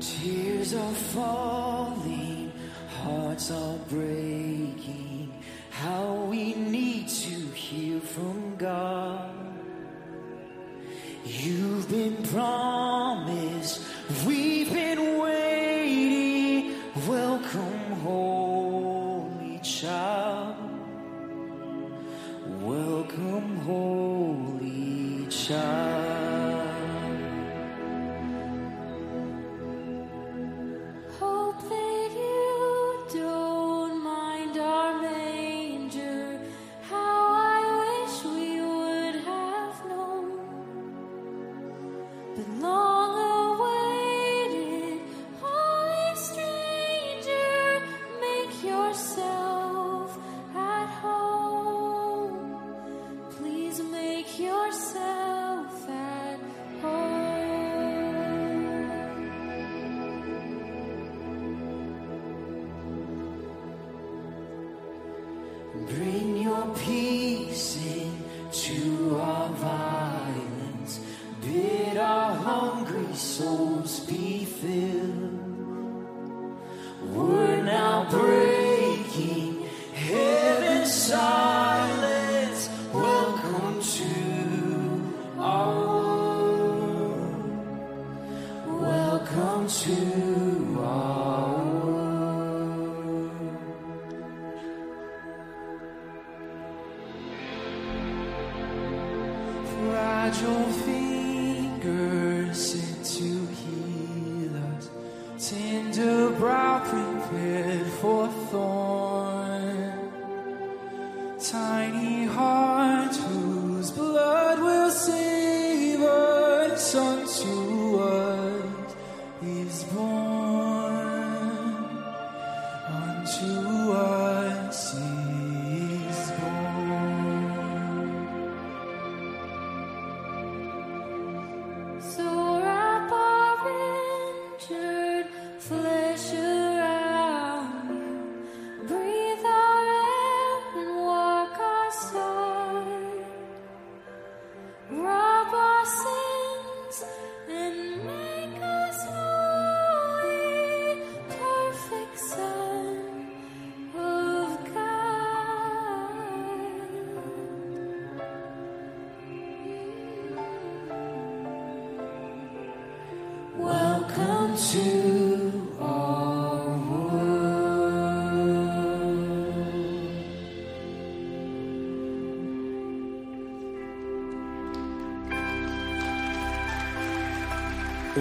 Tears are falling, hearts are breaking. How we need to hear from God. You've been promised, we've been waiting. Welcome, Holy Child. Welcome, Holy Child.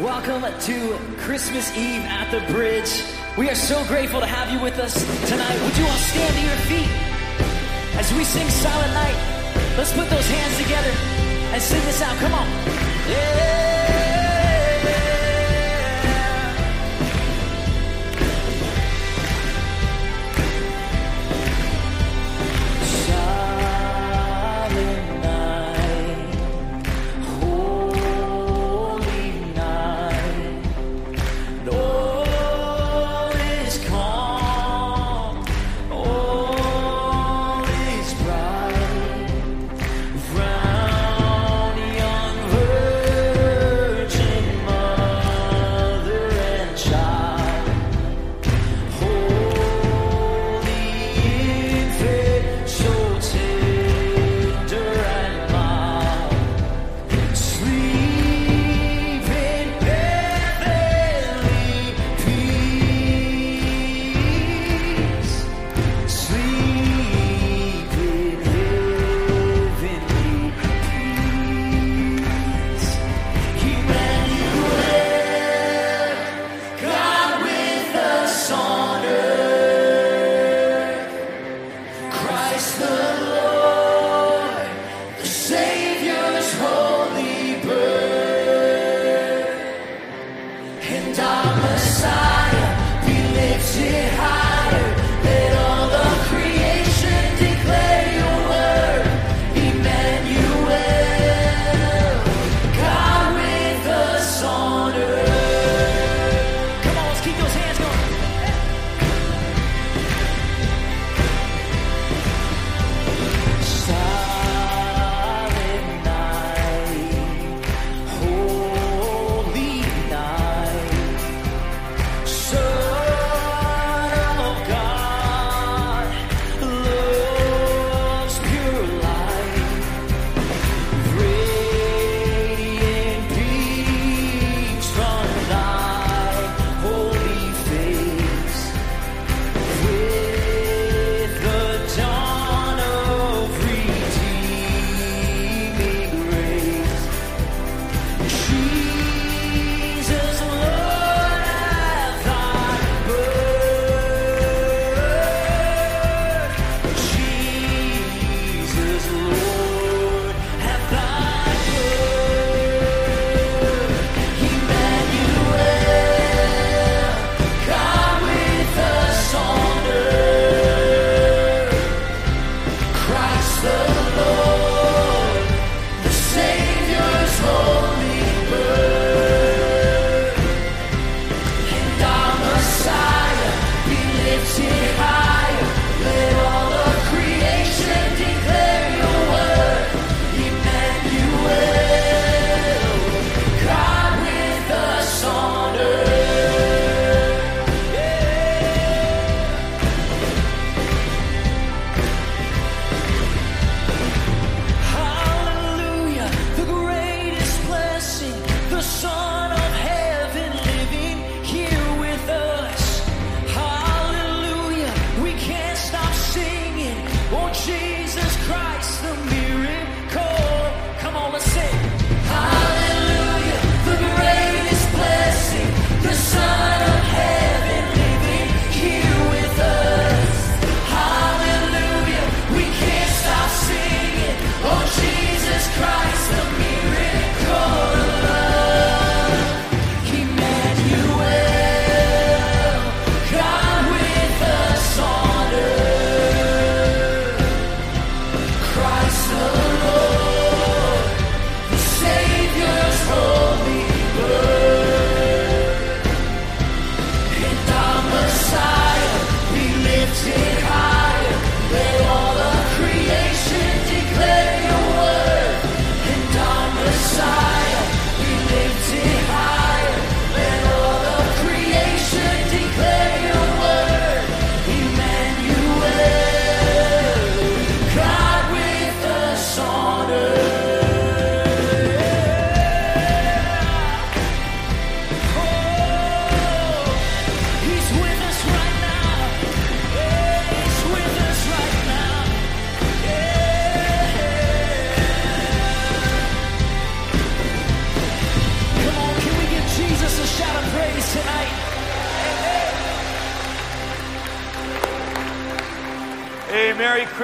Welcome to Christmas Eve at the bridge. We are so grateful to have you with us tonight. Would you all stand to your feet as we sing Silent Night? Let's put those hands together and sing this out. Come on. Yeah.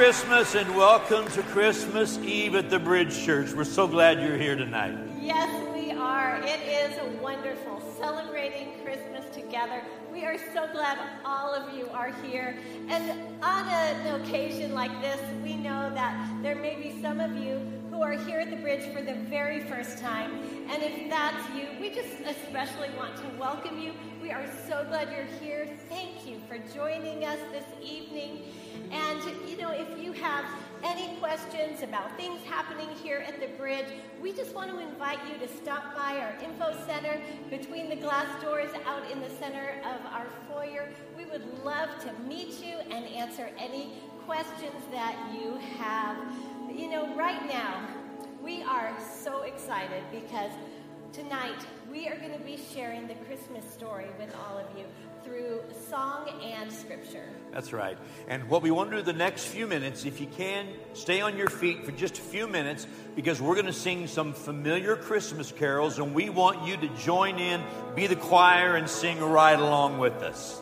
Christmas and welcome to Christmas Eve at the Bridge Church. We're so glad you're here tonight. Yes, we are. It is wonderful celebrating Christmas together. We are so glad all of you are here. And on an occasion like this, we know that there may be some of you who are here at the bridge for the very first time. And if that's you, we just especially want to welcome you. We are so glad you're here. Thank you for joining us this evening. And, you know, if you have any questions about things happening here at the bridge, we just want to invite you to stop by our info center between the glass doors out in the center of our foyer. We would love to meet you and answer any questions that you have. You know, right now, we are so excited because tonight we are going to be sharing the Christmas story with all of you through song and scripture. That's right. And what we want to do the next few minutes, if you can, stay on your feet for just a few minutes because we're going to sing some familiar Christmas carols and we want you to join in, be the choir, and sing right along with us.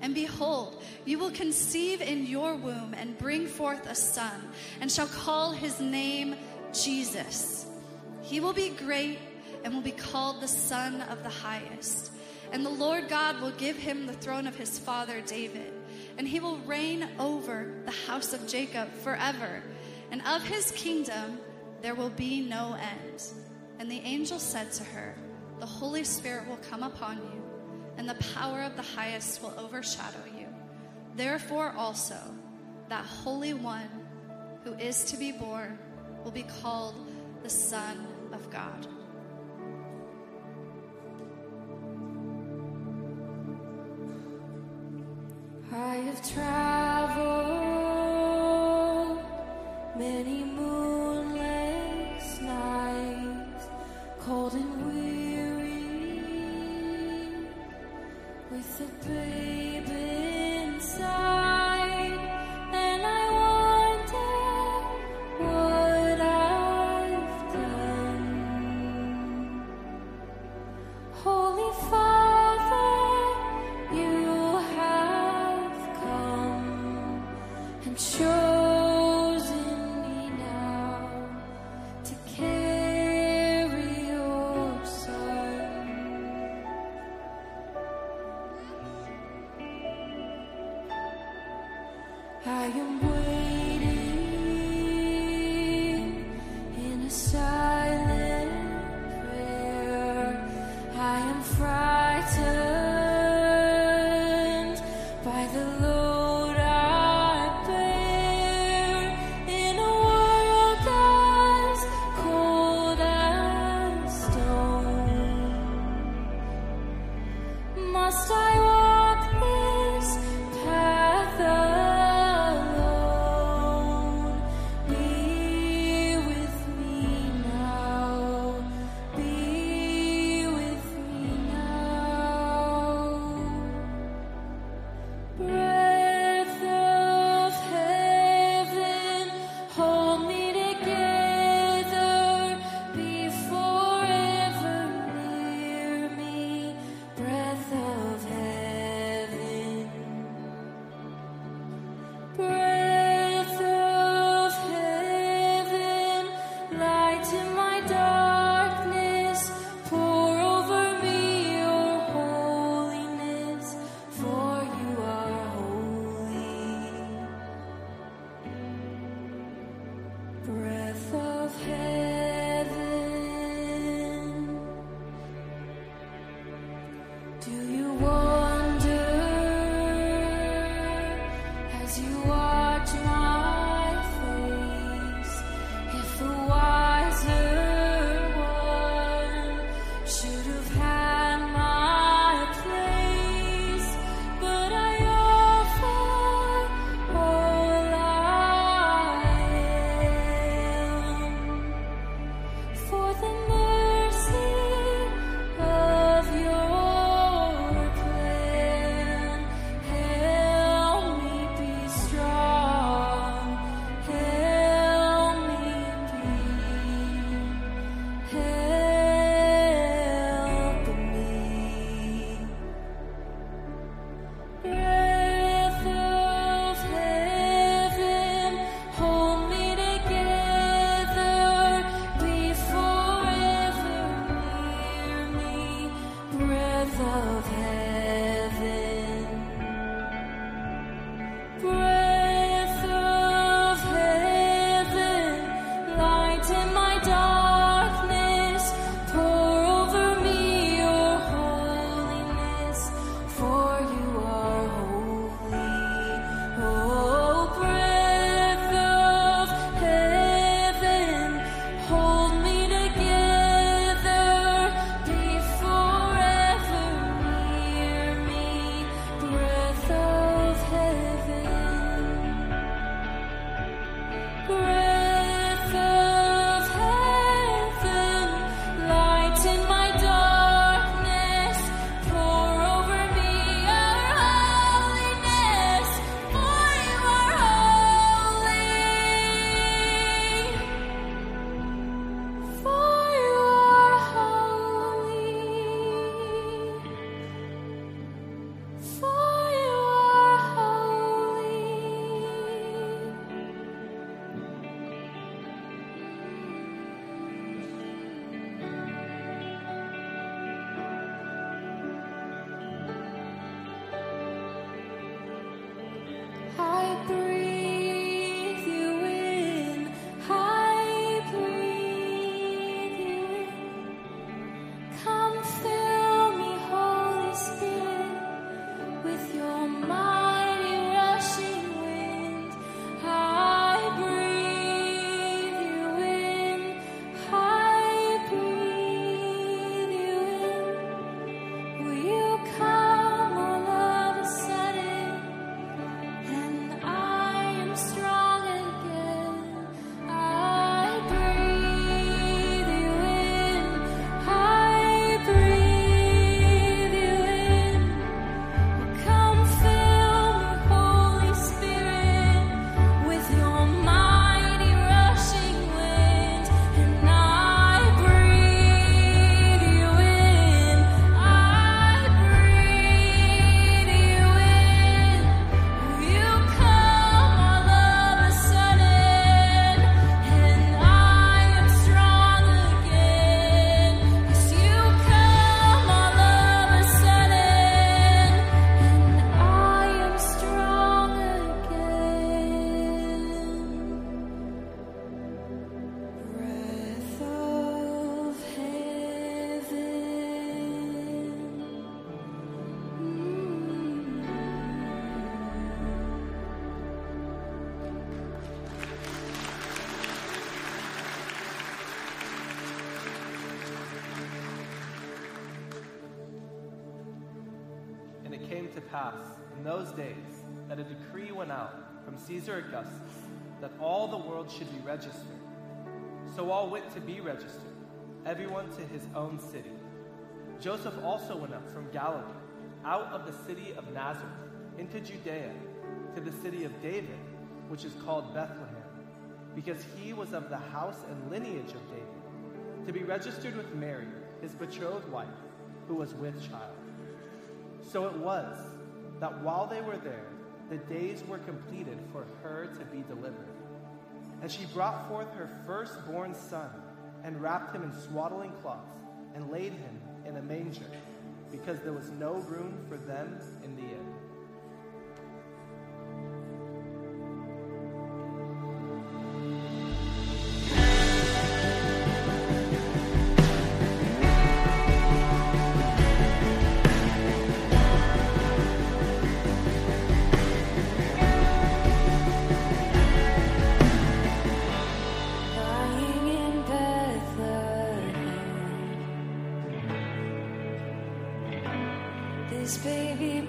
And behold, you will conceive in your womb and bring forth a son, and shall call his name Jesus. He will be great and will be called the Son of the Highest. And the Lord God will give him the throne of his father David, and he will reign over the house of Jacob forever, and of his kingdom there will be no end. And the angel said to her, The Holy Spirit will come upon you and the power of the highest will overshadow you. Therefore, also, that Holy One who is to be born will be called the Son of God. I have traveled many moonless I pass in those days that a decree went out from Caesar Augustus that all the world should be registered. So all went to be registered, everyone to his own city. Joseph also went up from Galilee, out of the city of Nazareth, into Judea, to the city of David, which is called Bethlehem, because he was of the house and lineage of David, to be registered with Mary, his betrothed wife, who was with child. So it was that while they were there, the days were completed for her to be delivered. And she brought forth her firstborn son, and wrapped him in swaddling cloths, and laid him in a manger, because there was no room for them in the inn. This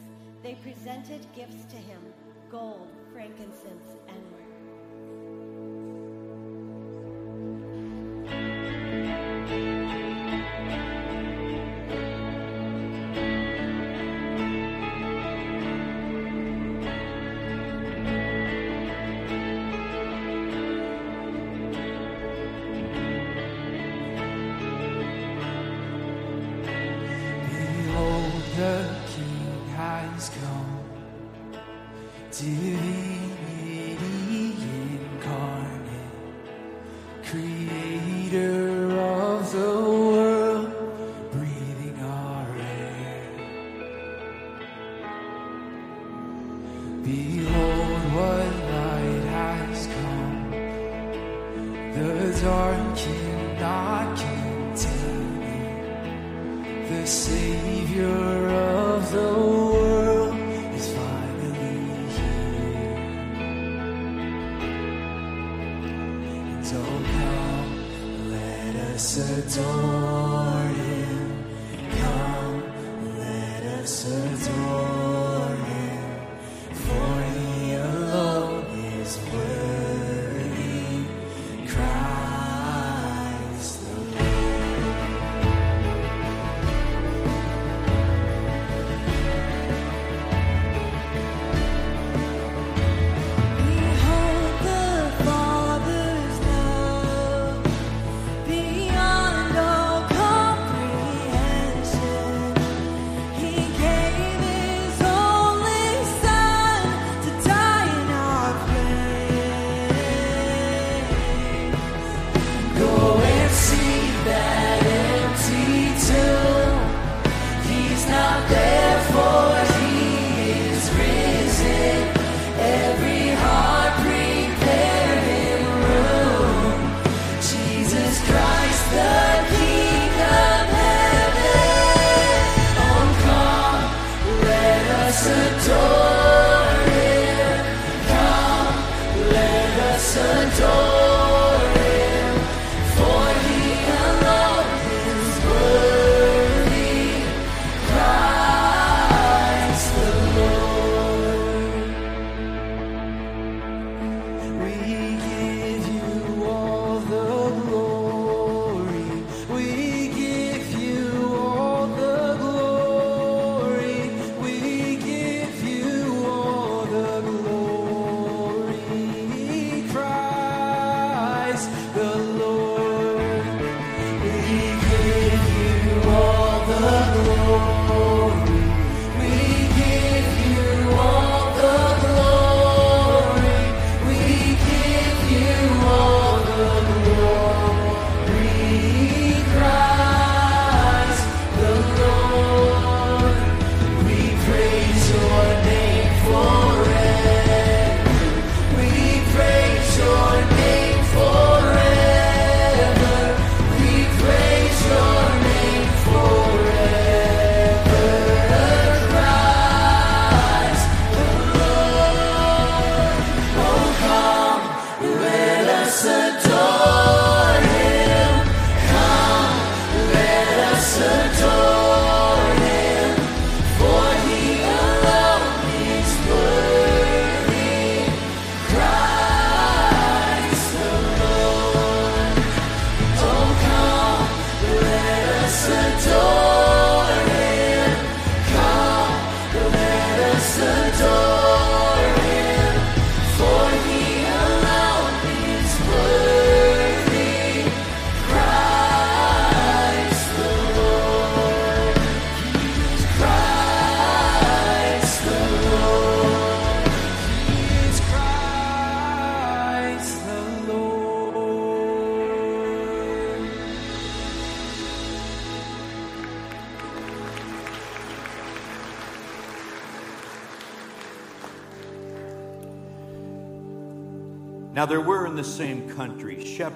they presented gifts to him gold, frankincense,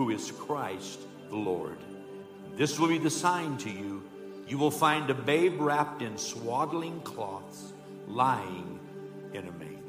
who is Christ the Lord. This will be the sign to you. You will find a babe wrapped in swaddling cloths, lying in a manger.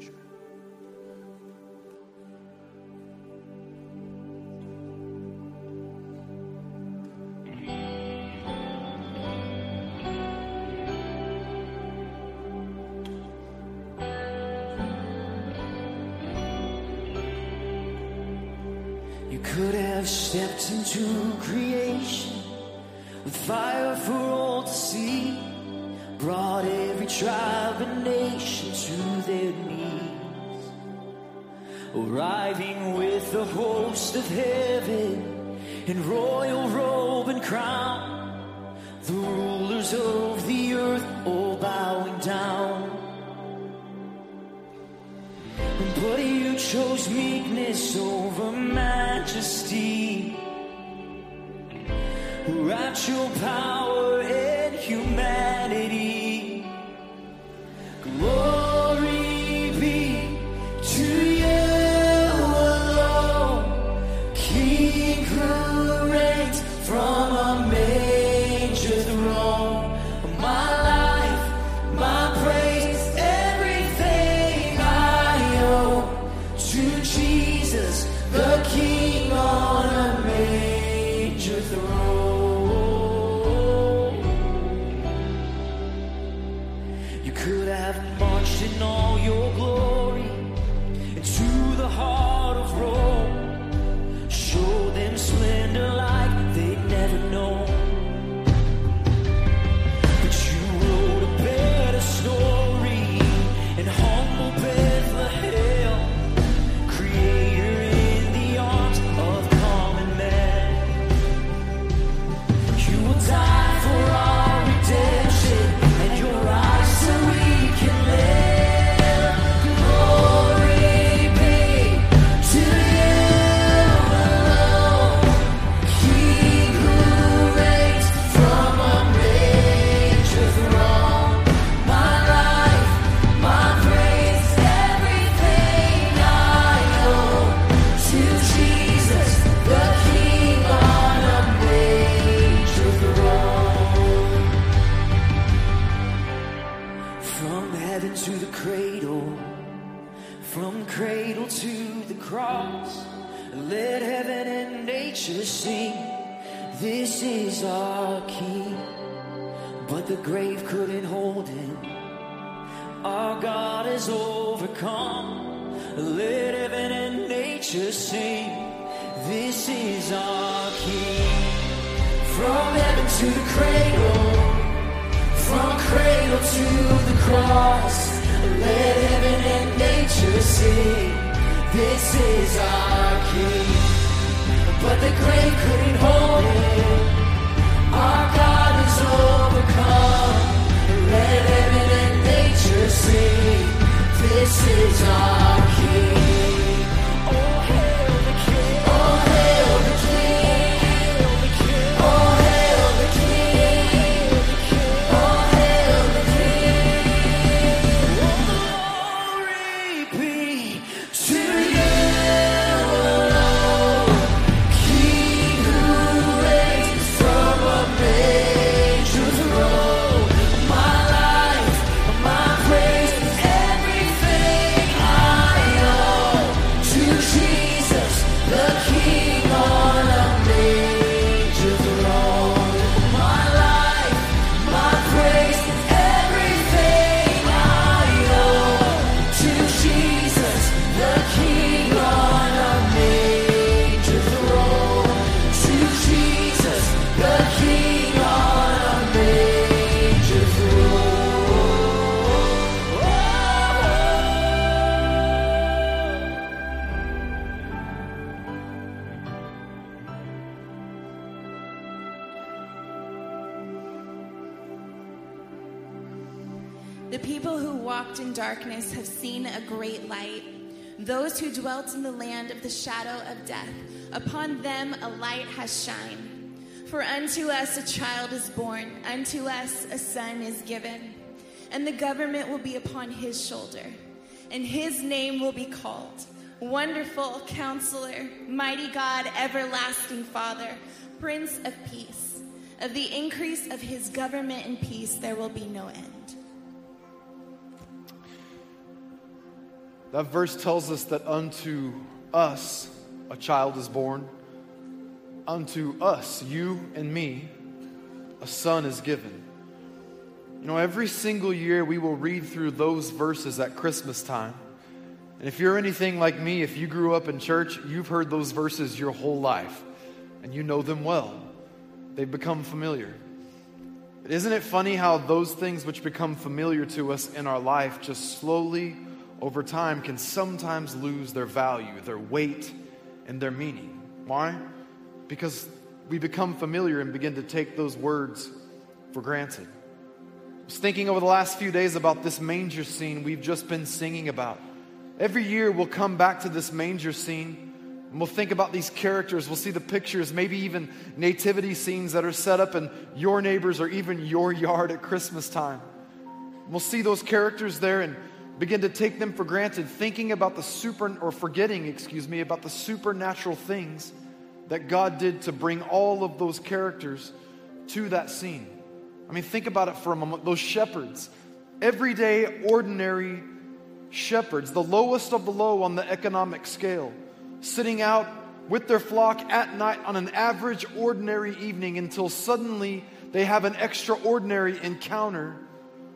your power. Dwelt in the land of the shadow of death, upon them a light has shined. For unto us a child is born, unto us a son is given, and the government will be upon his shoulder, and his name will be called Wonderful Counselor, Mighty God, Everlasting Father, Prince of Peace. Of the increase of his government and peace, there will be no end. That verse tells us that unto us a child is born, unto us, you and me, a son is given. You know, every single year we will read through those verses at Christmas time. And if you're anything like me, if you grew up in church, you've heard those verses your whole life and you know them well. They've become familiar. But isn't it funny how those things which become familiar to us in our life just slowly over time can sometimes lose their value, their weight, and their meaning? Why? Because we become familiar and begin to take those words for granted. I was thinking over the last few days about this manger scene we've just been singing about. Every year we'll come back to this manger scene and we'll think about these characters. We'll see the pictures, maybe even nativity scenes that are set up in your neighbors or even your yard at Christmas time. We'll see those characters there and begin to take them for granted, thinking about the super, or forgetting, excuse me, about the supernatural things that God did to bring all of those characters to that scene. I mean, think about it for a moment. Those shepherds, everyday, ordinary shepherds, the lowest of the low on the economic scale, sitting out with their flock at night on an average, ordinary evening until suddenly they have an extraordinary encounter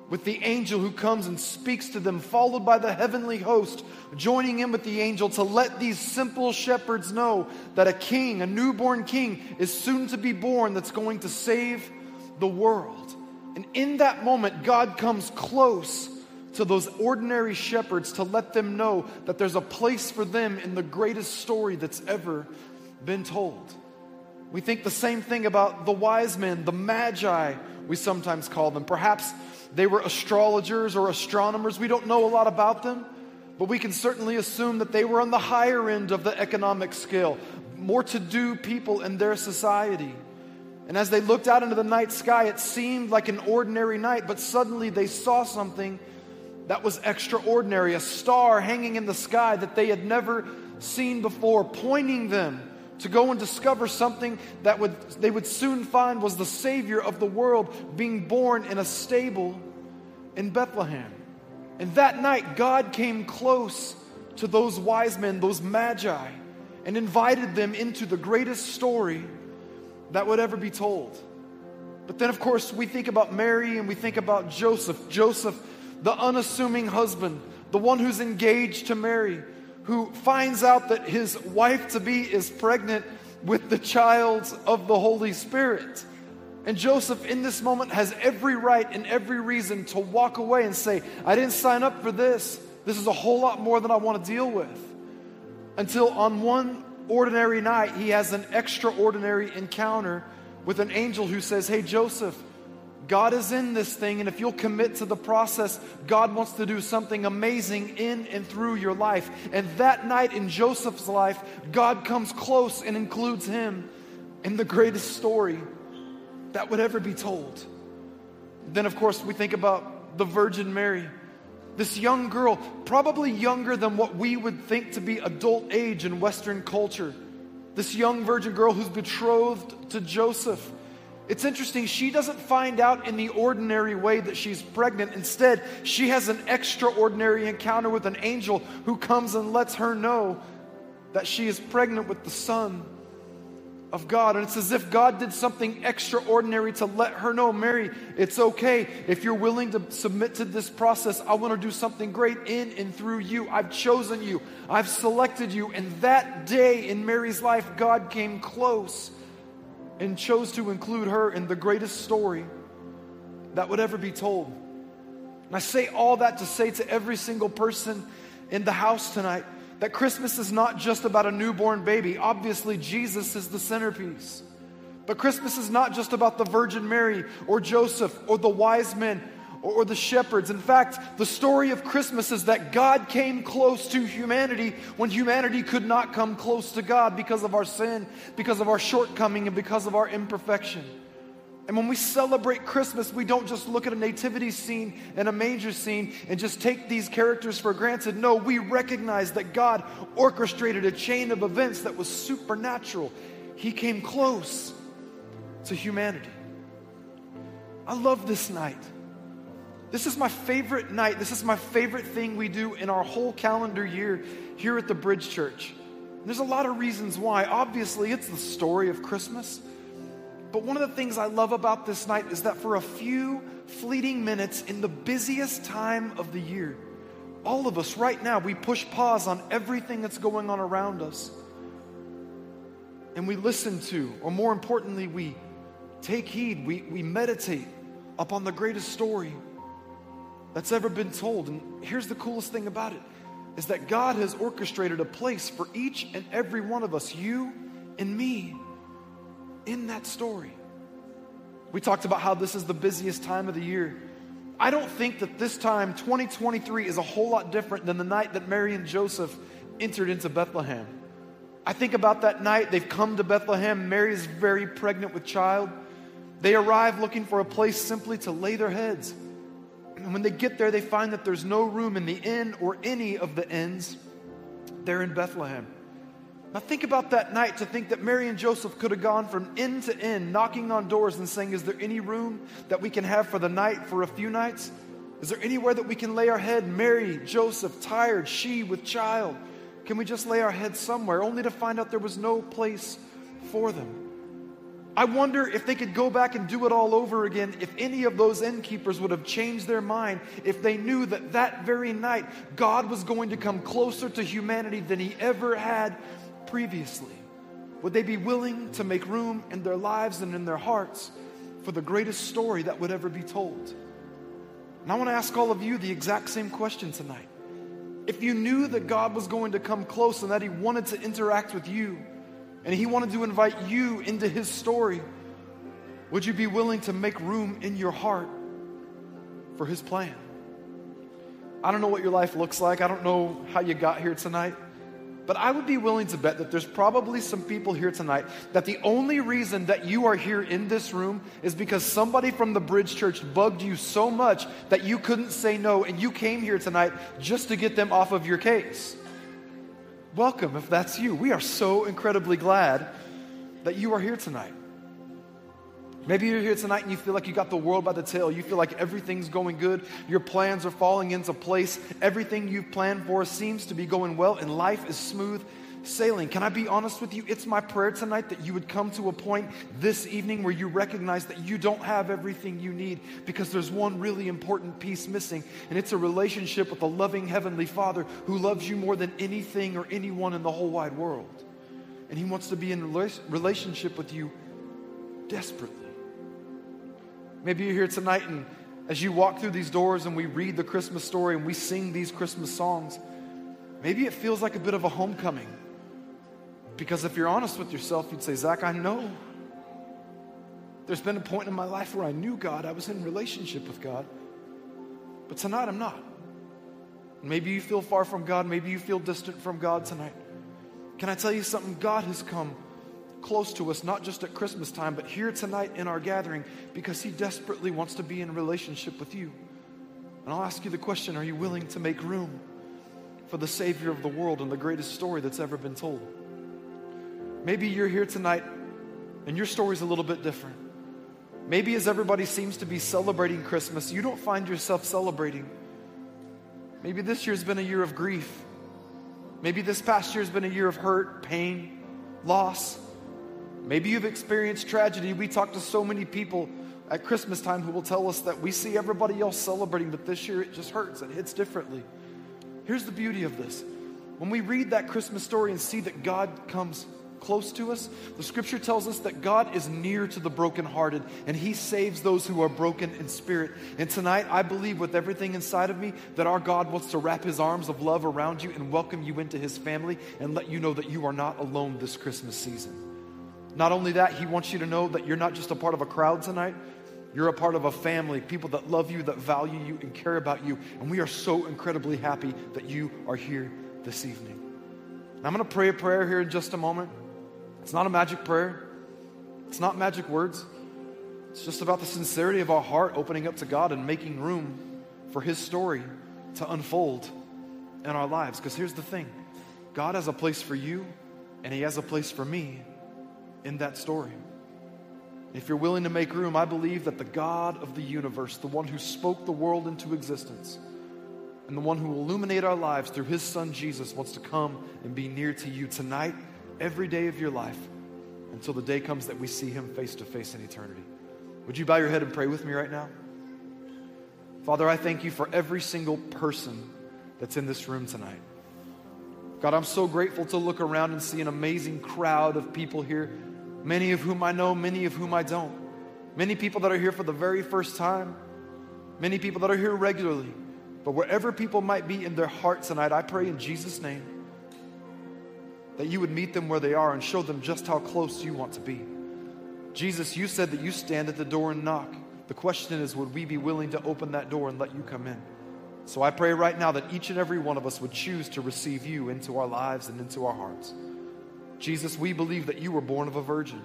with the angel who comes and speaks to them, followed by the heavenly host, joining in with the angel to let these simple shepherds know that a king, a newborn king, is soon to be born that's going to save the world. And in that moment, God comes close to those ordinary shepherds to let them know that there's a place for them in the greatest story that's ever been told. We think the same thing about the wise men, the magi, we sometimes call them. Perhaps they were astrologers or astronomers. We don't know a lot about them, but we can certainly assume that they were on the higher end of the economic scale, more to do people in their society. And as they looked out into the night sky, it seemed like an ordinary night, but suddenly they saw something that was extraordinary a star hanging in the sky that they had never seen before, pointing them to go and discover something that would, they would soon find was the Savior of the world being born in a stable in Bethlehem. And that night, God came close to those wise men, those magi, and invited them into the greatest story that would ever be told. But then, of course, we think about Mary and we think about Joseph. Joseph the unassuming husband, the one who's engaged to Mary, who finds out that his wife to be is pregnant with the child of the Holy Spirit. And Joseph, in this moment, has every right and every reason to walk away and say, I didn't sign up for this. This is a whole lot more than I want to deal with. Until on one ordinary night, he has an extraordinary encounter with an angel who says, Hey, Joseph, God is in this thing, and if you'll commit to the process, God wants to do something amazing in and through your life. And that night in Joseph's life, God comes close and includes him in the greatest story that would ever be told. Then, of course, we think about the Virgin Mary. This young girl, probably younger than what we would think to be adult age in Western culture. This young virgin girl who's betrothed to Joseph. It's interesting, she doesn't find out in the ordinary way that she's pregnant. Instead, she has an extraordinary encounter with an angel who comes and lets her know that she is pregnant with the Son of God. And it's as if God did something extraordinary to let her know, Mary, it's okay. If you're willing to submit to this process, I want to do something great in and through you. I've chosen you, I've selected you. And that day in Mary's life, God came close and chose to include her in the greatest story that would ever be told. And I say all that to say to every single person in the house tonight that Christmas is not just about a newborn baby. Obviously, Jesus is the centerpiece. But Christmas is not just about the Virgin Mary or Joseph or the wise men or, the shepherds. In fact, the story of Christmas is that God came close to humanity when humanity could not come close to God because of our sin, because of our shortcoming, and because of our imperfection. And when we celebrate Christmas, we don't just look at a nativity scene and a manger scene and just take these characters for granted. No, we recognize that God orchestrated a chain of events that was supernatural. He came close to humanity. I love this night. This is my favorite night. This is my favorite thing we do in our whole calendar year here at the Bridge Church. There's a lot of reasons why. Obviously, it's the story of Christmas. But one of the things I love about this night is that for a few fleeting minutes in the busiest time of the year, all of us right now, we push pause on everything that's going on around us. And we listen to, or more importantly, we take heed, we, we meditate upon the greatest story that's ever been told. And here's the coolest thing about it is that God has orchestrated a place for each and every one of us, you and me, in that story. We talked about how this is the busiest time of the year. I don't think that this time, 2023, is a whole lot different than the night that Mary and Joseph entered into Bethlehem. I think about that night. They've come to Bethlehem. Mary is very pregnant with child. They arrive looking for a place simply to lay their heads. And when they get there, they find that there's no room in the inn or any of the inns. They're in Bethlehem. Now, think about that night to think that Mary and Joseph could have gone from end to end, knocking on doors and saying, Is there any room that we can have for the night, for a few nights? Is there anywhere that we can lay our head? Mary, Joseph, tired, she with child. Can we just lay our head somewhere? Only to find out there was no place for them. I wonder if they could go back and do it all over again, if any of those innkeepers would have changed their mind, if they knew that that very night God was going to come closer to humanity than he ever had previously. Would they be willing to make room in their lives and in their hearts for the greatest story that would ever be told? And I want to ask all of you the exact same question tonight. If you knew that God was going to come close and that he wanted to interact with you, and He wanted to invite you into His story, would you be willing to make room in your heart for His plan? I don't know what your life looks like. I don't know how you got here tonight. But I would be willing to bet that there's probably some people here tonight that the only reason that you are here in this room is because somebody from the Bridge Church bugged you so much that you couldn't say no and you came here tonight just to get them off of your case welcome if that's you. We are so incredibly glad that you are here tonight. Maybe you're here tonight and you feel like you got the world by the tail. You feel like everything's going good. Your plans are falling into place. Everything you've planned for seems to be going well, and life is smooth sailing. Can I be honest with you? It's my prayer tonight that you would come to a point this evening where you recognize that you don't have everything you need because there's one really important piece missing, and it's a relationship with a loving Heavenly Father who loves you more than anything or anyone in the whole wide world. And He wants to be in relationship with you desperately. Maybe you're here tonight and as you walk through these doors and we read the Christmas story and we sing these Christmas songs, maybe it feels like a bit of a homecoming. Because if you're honest with yourself, you'd say, Zach, I know. There's been a point in my life where I knew God, I was in relationship with God. But tonight I'm not. Maybe you feel far from God, maybe you feel distant from God tonight. Can I tell you something? God has come close to us, not just at Christmas time, but here tonight in our gathering, because He desperately wants to be in relationship with you. And I'll ask you the question are you willing to make room for the Savior of the world and the greatest story that's ever been told? Maybe you're here tonight and your story's a little bit different. Maybe as everybody seems to be celebrating Christmas, you don't find yourself celebrating. Maybe this year's been a year of grief. Maybe this past year's been a year of hurt, pain, loss. Maybe you've experienced tragedy. We talk to so many people at Christmas time who will tell us that we see everybody else celebrating, but this year it just hurts. It hits differently. Here's the beauty of this when we read that Christmas story and see that God comes close to us. The scripture tells us that God is near to the brokenhearted and he saves those who are broken in spirit. And tonight, I believe with everything inside of me that our God wants to wrap his arms of love around you and welcome you into his family and let you know that you are not alone this Christmas season. Not only that, he wants you to know that you're not just a part of a crowd tonight, You're a part of a family, people that love you, that value you, and care about you. And we are so incredibly happy that you are here this evening. And I'm going to pray a prayer here in just a moment. It's not a magic prayer, it's not magic words. It's just about the sincerity of our heart opening up to God and making room for His story to unfold in our lives. Because here's the thing God has a place for you, and He has a place for me in that story. If you're willing to make room, I believe that the God of the universe, the one who spoke the world into existence, and the one who will illuminate our lives through his son Jesus, wants to come and be near to you tonight, every day of your life, until the day comes that we see him face to face in eternity. Would you bow your head and pray with me right now? Father, I thank you for every single person that's in this room tonight. God, I'm so grateful to look around and see an amazing crowd of people here many of whom I know, many of whom I don't. Many people that are here for the very first time, many people that are here regularly. But wherever people might be in their heart tonight, I pray in Jesus' name that you would meet them where they are and show them just how close you want to be. Jesus, you said that you stand at the door and knock. The question is, would we be willing to open that door and let you come in? So I pray right now that each and every one of us would choose to receive you into our lives and into our hearts. Jesus, we believe that you were born of a virgin.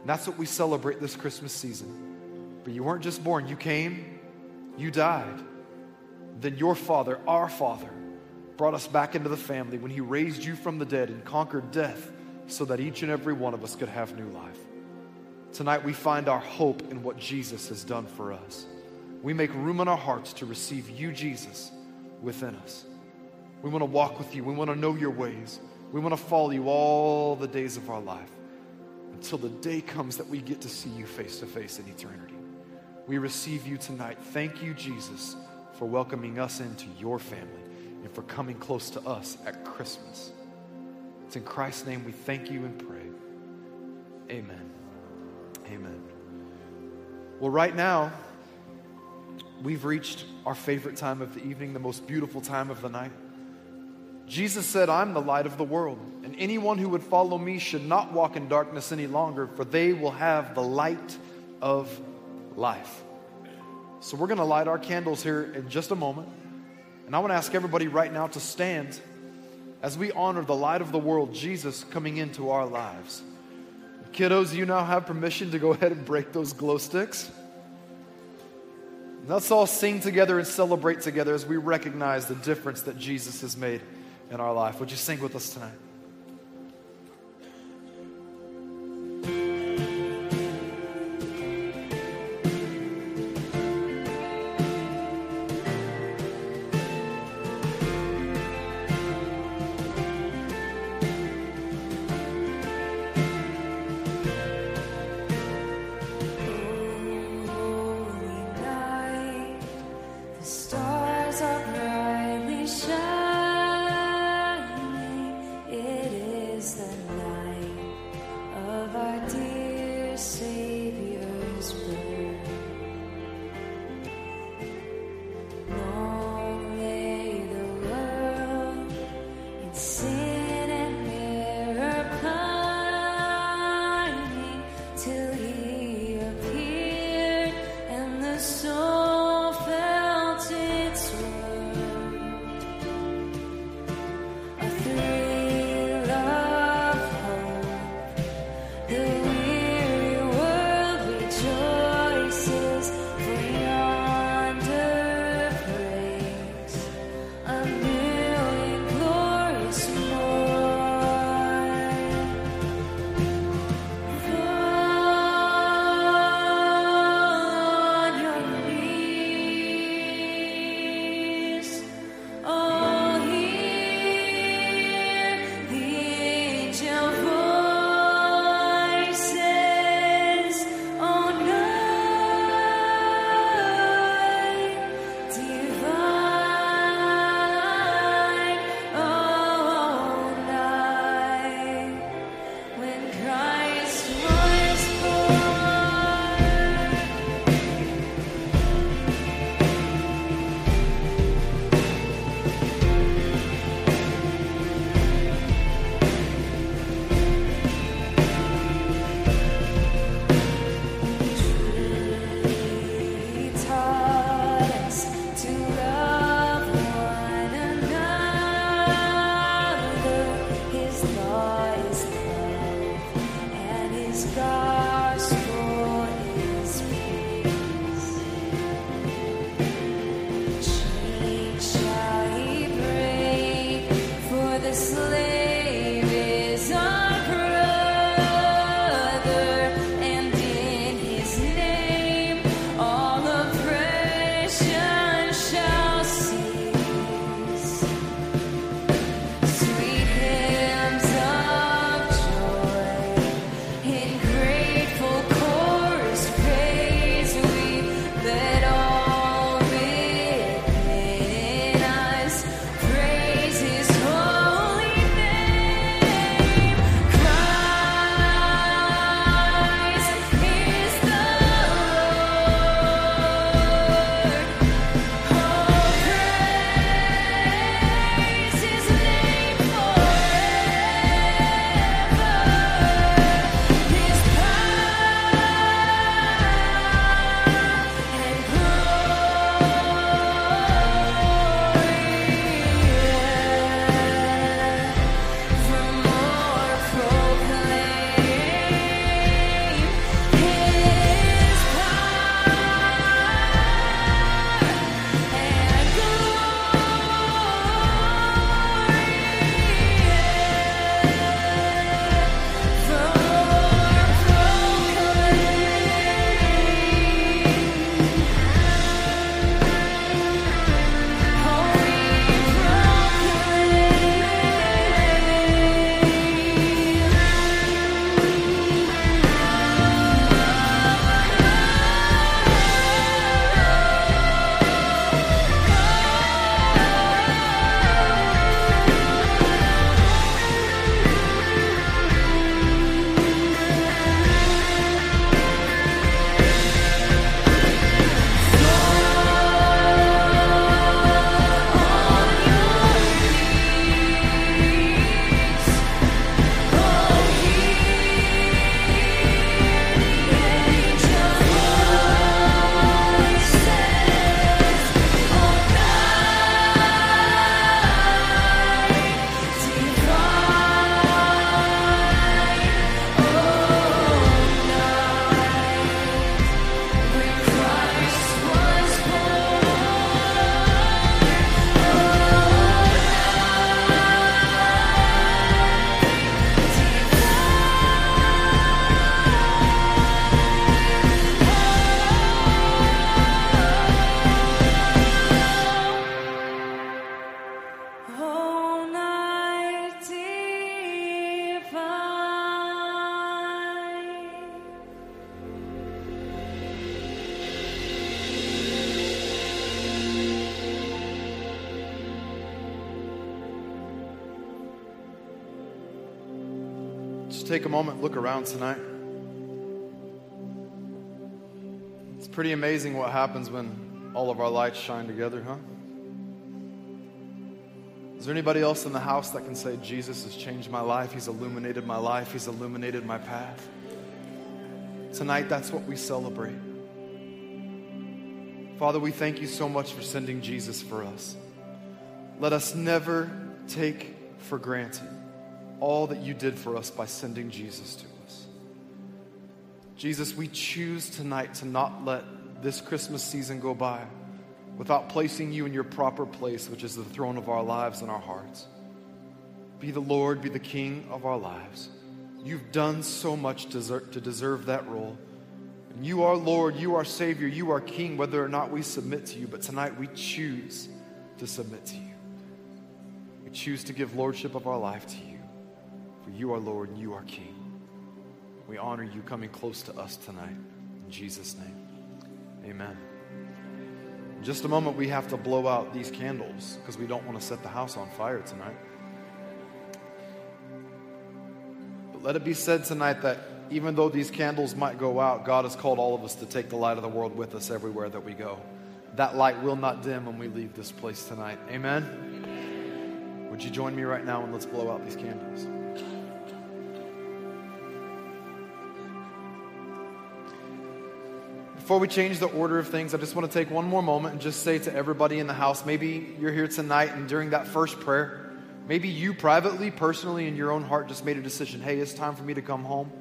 And that's what we celebrate this Christmas season. But you weren't just born, you came, you died. Then your Father, our Father, brought us back into the family when He raised you from the dead and conquered death so that each and every one of us could have new life. Tonight, we find our hope in what Jesus has done for us. We make room in our hearts to receive you, Jesus, within us. We want to walk with you, we want to know your ways. We want to follow you all the days of our life until the day comes that we get to see you face to face in eternity. We receive you tonight. Thank you, Jesus, for welcoming us into your family and for coming close to us at Christmas. It's in Christ's name we thank you and pray. Amen. Amen. Well, right now, we've reached our favorite time of the evening, the most beautiful time of the night. Jesus said, I'm the light of the world, and anyone who would follow me should not walk in darkness any longer, for they will have the light of life. So we're going to light our candles here in just a moment. And I want to ask everybody right now to stand as we honor the light of the world, Jesus coming into our lives. Kiddos, you now have permission to go ahead and break those glow sticks. Let's all sing together and celebrate together as we recognize the difference that Jesus has made in our life. Would you sing with us tonight? Look around tonight. It's pretty amazing what happens when all of our lights shine together, huh? Is there anybody else in the house that can say, Jesus has changed my life? He's illuminated my life. He's illuminated my path. Tonight, that's what we celebrate. Father, we thank you so much for sending Jesus for us. Let us never take for granted all that you did for us by sending Jesus to us. Jesus, we choose tonight to not let this Christmas season go by without placing you in your proper place, which is the throne of our lives and our hearts. Be the Lord, be the King of our lives. You've done so much to deserve that role. And you are Lord, you are Savior, you are King, whether or not we submit to you. But tonight we choose to submit to you. We choose to give lordship of our life to you. For you are Lord and you are King. We honor you coming close to us tonight. In Jesus' name, amen. In just a moment, we have to blow out these candles because we don't want to set the house on fire tonight. But let it be said tonight that even though these candles might go out, God has called all of us to take the light of the world with us everywhere that we go. That light will not dim when we leave this place tonight. Amen? Would you join me right now and let's blow out these candles? Before we change the order of things, I just want to take one more moment and just say to everybody in the house maybe you're here tonight and during that first prayer, maybe you privately, personally, in your own heart just made a decision hey, it's time for me to come home.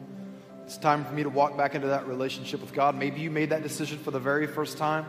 It's time for me to walk back into that relationship with God. Maybe you made that decision for the very first time.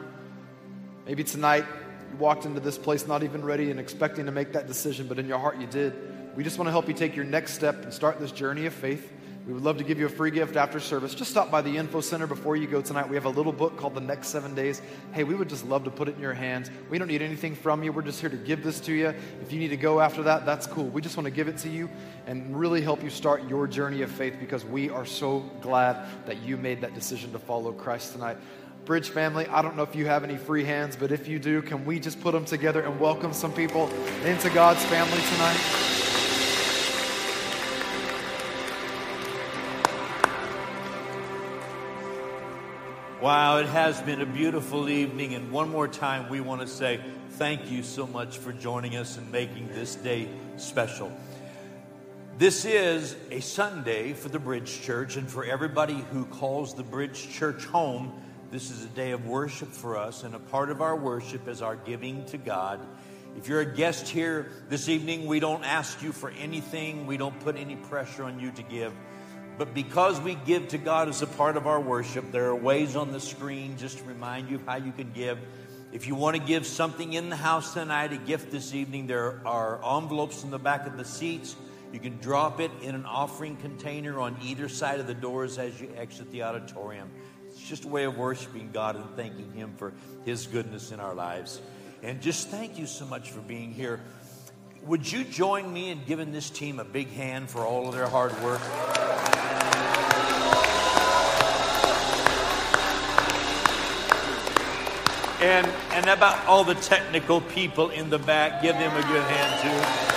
Maybe tonight you walked into this place not even ready and expecting to make that decision, but in your heart you did. We just want to help you take your next step and start this journey of faith. We would love to give you a free gift after service. Just stop by the info center before you go tonight. We have a little book called The Next Seven Days. Hey, we would just love to put it in your hands. We don't need anything from you. We're just here to give this to you. If you need to go after that, that's cool. We just want to give it to you and really help you start your journey of faith because we are so glad that you made that decision to follow Christ tonight. Bridge family, I don't know if you have any free hands, but if you do, can we just put them together and welcome some people into God's family tonight? Wow, it has been a beautiful evening. And one more time, we want to say thank you so much for joining us and making this day special. This is a Sunday for the Bridge Church, and for everybody who calls the Bridge Church home, this is a day of worship for us, and a part of our worship is our giving to God. If you're a guest here this evening, we don't ask you for anything, we don't put any pressure on you to give. But because we give to God as a part of our worship, there are ways on the screen just to remind you of how you can give. If you want to give something in the house tonight, a gift this evening, there are envelopes in the back of the seats. You can drop it in an offering container on either side of the doors as you exit the auditorium. It's just a way of worshiping God and thanking Him for His goodness in our lives. And just thank you so much for being here. Would you join me in giving this team a big hand for all of their hard work? And, and about all the technical people in the back, give them a good hand too.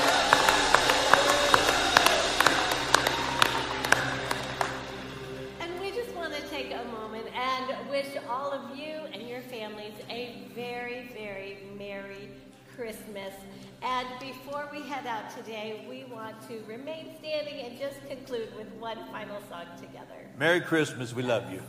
Today, we want to remain standing and just conclude with one final song together. Merry Christmas. We love you.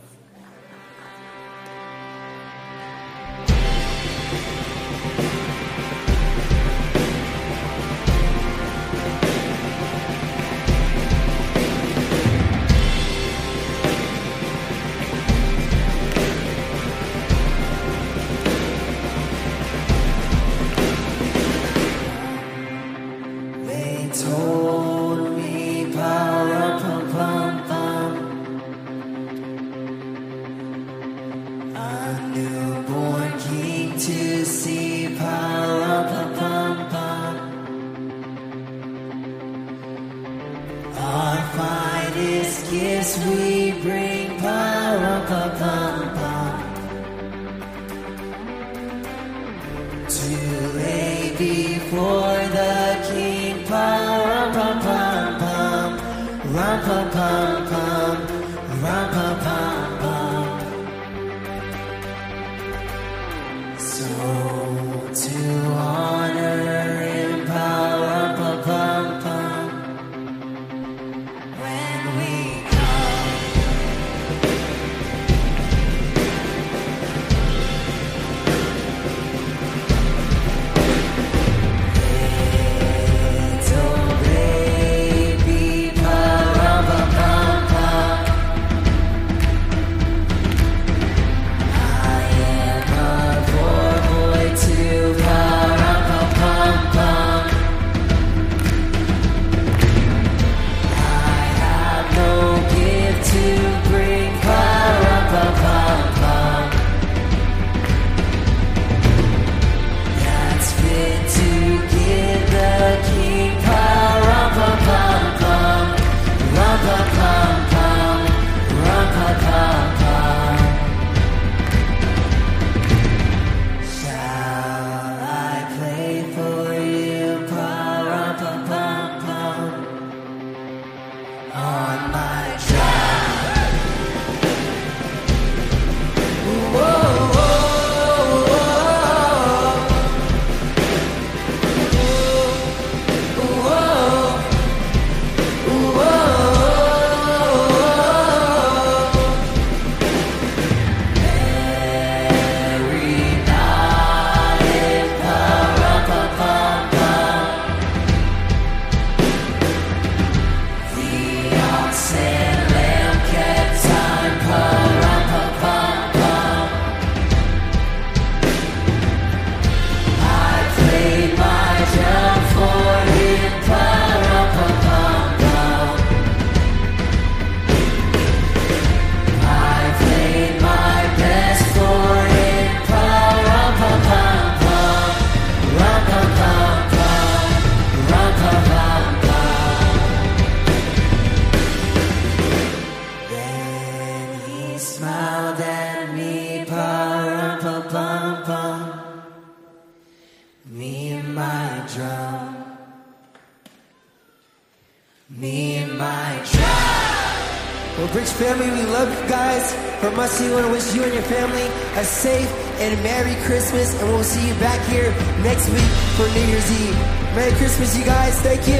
Christmas,